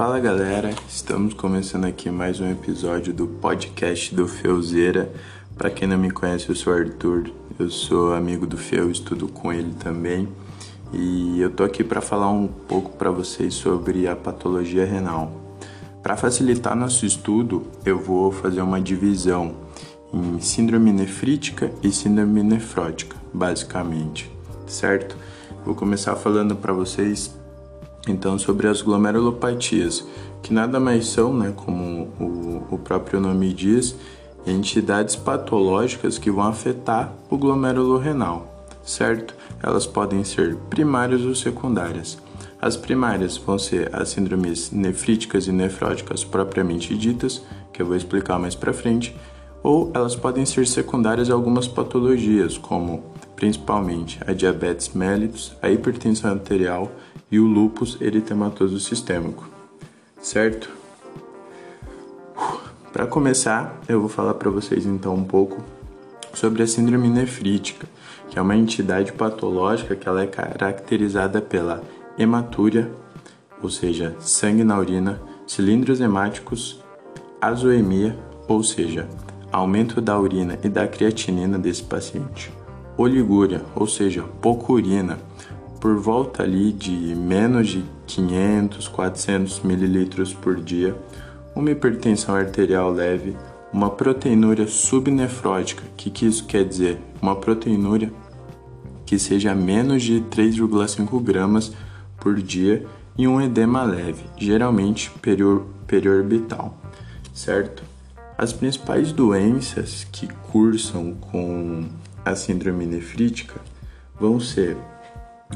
Fala galera, estamos começando aqui mais um episódio do podcast do Feuzeira. Para quem não me conhece, eu sou Arthur, eu sou amigo do Feu, estudo com ele também. E eu tô aqui para falar um pouco para vocês sobre a patologia renal. Para facilitar nosso estudo, eu vou fazer uma divisão em síndrome nefrítica e síndrome nefrótica, basicamente, certo? Vou começar falando para vocês então sobre as glomerulopatias, que nada mais são, né, como o, o próprio nome diz, entidades patológicas que vão afetar o glomérulo renal, certo? Elas podem ser primárias ou secundárias. As primárias vão ser as síndromes nefríticas e nefróticas propriamente ditas, que eu vou explicar mais para frente, ou elas podem ser secundárias a algumas patologias, como principalmente a diabetes mellitus, a hipertensão arterial e o lúpus eritematoso sistêmico. Certo? Para começar, eu vou falar para vocês então um pouco sobre a síndrome nefrítica, que é uma entidade patológica que ela é caracterizada pela hematúria, ou seja, sangue na urina, cilindros hemáticos, azoemia, ou seja, aumento da urina e da creatinina desse paciente, oligúria, ou seja, pouca urina, por volta ali de menos de 500, 400 mililitros por dia, uma hipertensão arterial leve, uma proteinúria subnefrótica. O que, que isso quer dizer? Uma proteinúria que seja menos de 3,5 gramas por dia e um edema leve, geralmente perior, periorbital, certo? As principais doenças que cursam com a síndrome nefrítica vão ser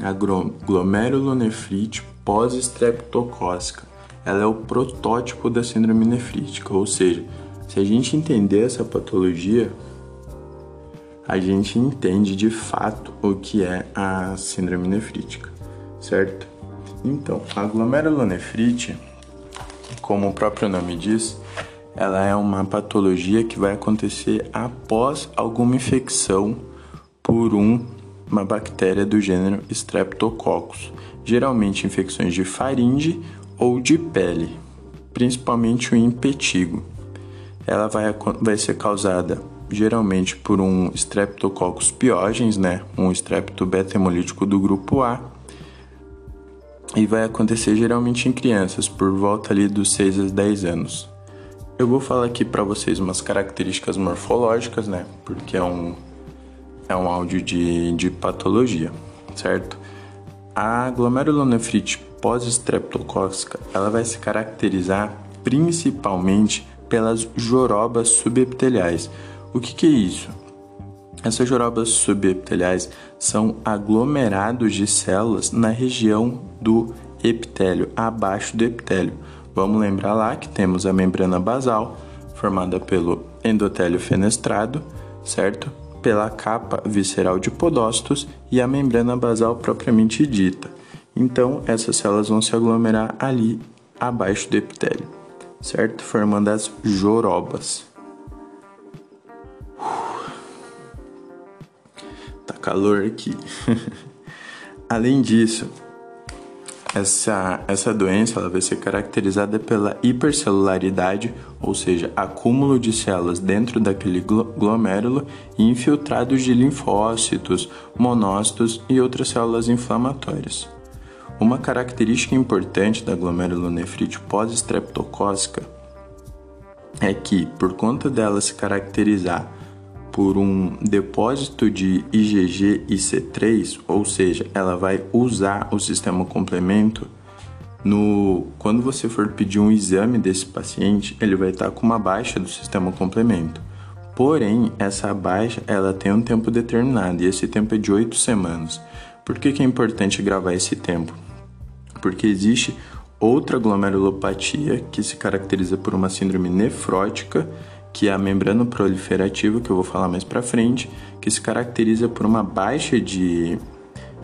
a glomerulonefrite pós-estreptocócica. Ela é o protótipo da síndrome nefrítica, ou seja, se a gente entender essa patologia, a gente entende de fato o que é a síndrome nefrítica, certo? Então, a glomerulonefrite, como o próprio nome diz, ela é uma patologia que vai acontecer após alguma infecção por um uma bactéria do gênero Streptococcus, geralmente infecções de faringe ou de pele, principalmente o impetigo. Ela vai, vai ser causada geralmente por um Streptococcus pyogens, né, um beta hemolítico do grupo A, e vai acontecer geralmente em crianças por volta ali dos 6 a 10 anos. Eu vou falar aqui para vocês umas características morfológicas, né, porque é um é um áudio de, de patologia, certo? A glomerulonefrite pós-estreptocócica, ela vai se caracterizar principalmente pelas jorobas subepiteliais. O que, que é isso? Essas jorobas subepiteliais são aglomerados de células na região do epitélio, abaixo do epitélio. Vamos lembrar lá que temos a membrana basal, formada pelo endotélio fenestrado, certo? pela capa visceral de podócitos e a membrana basal propriamente dita. Então, essas células vão se aglomerar ali abaixo do epitélio, certo? Formando as jorobas. Tá calor aqui. Além disso, essa, essa doença ela vai ser caracterizada pela hipercelularidade, ou seja, acúmulo de células dentro daquele glomérulo e infiltrados de linfócitos, monócitos e outras células inflamatórias. Uma característica importante da glomerulonefrite pós-estreptocócica é que, por conta dela se caracterizar por um depósito de IgG e C3, ou seja, ela vai usar o sistema complemento no quando você for pedir um exame desse paciente, ele vai estar com uma baixa do sistema complemento. Porém, essa baixa ela tem um tempo determinado e esse tempo é de 8 semanas. Por que, que é importante gravar esse tempo? Porque existe outra glomerulopatia que se caracteriza por uma síndrome nefrótica que é a membrana proliferativa, que eu vou falar mais para frente, que se caracteriza por uma baixa de,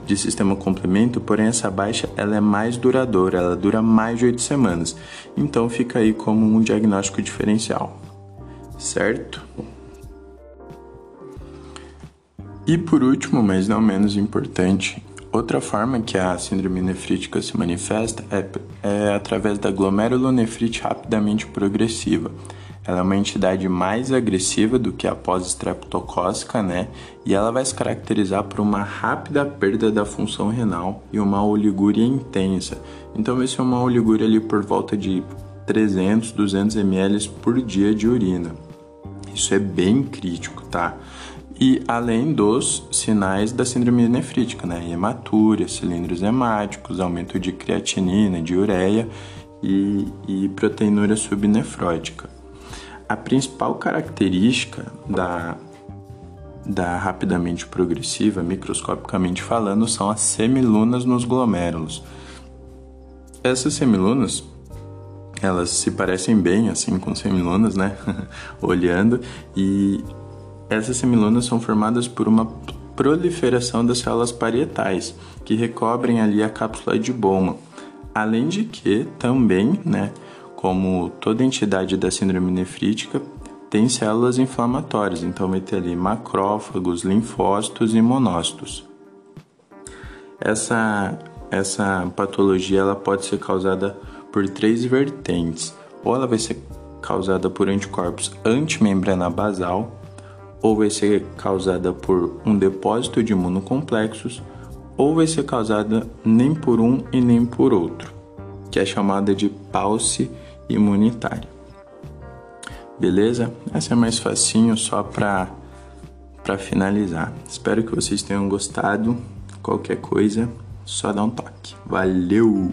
de sistema complemento, porém essa baixa ela é mais duradoura, ela dura mais de oito semanas. Então fica aí como um diagnóstico diferencial, certo? E por último, mas não menos importante, Outra forma que a síndrome nefrítica se manifesta é, é através da glomerulonefrite rapidamente progressiva. Ela é uma entidade mais agressiva do que a pós-estreptocócica, né? E ela vai se caracterizar por uma rápida perda da função renal e uma oligúria intensa. Então vai ser uma oligúria ali por volta de 300, 200 ml por dia de urina. Isso é bem crítico, tá? e além dos sinais da síndrome nefrítica, né? Hematúria, cilindros hemáticos, aumento de creatinina, de ureia e, e proteinúria subnefrótica. A principal característica da, da rapidamente progressiva, microscopicamente falando, são as semilunas nos glomérulos. Essas semilunas elas se parecem bem assim com semilunas, né? Olhando e essas semilunas são formadas por uma proliferação das células parietais, que recobrem ali a cápsula de Bowman. Além de que também, né, como toda entidade da síndrome nefrítica, tem células inflamatórias, então vai ter ali macrófagos, linfócitos e monócitos. Essa, essa patologia ela pode ser causada por três vertentes. Ou ela vai ser causada por anticorpos antimembrana basal, ou vai ser causada por um depósito de imunocomplexos, ou vai ser causada nem por um e nem por outro, que é chamada de pulse imunitária. Beleza? Essa é mais facinho só para para finalizar. Espero que vocês tenham gostado. Qualquer coisa, só dá um toque. Valeu!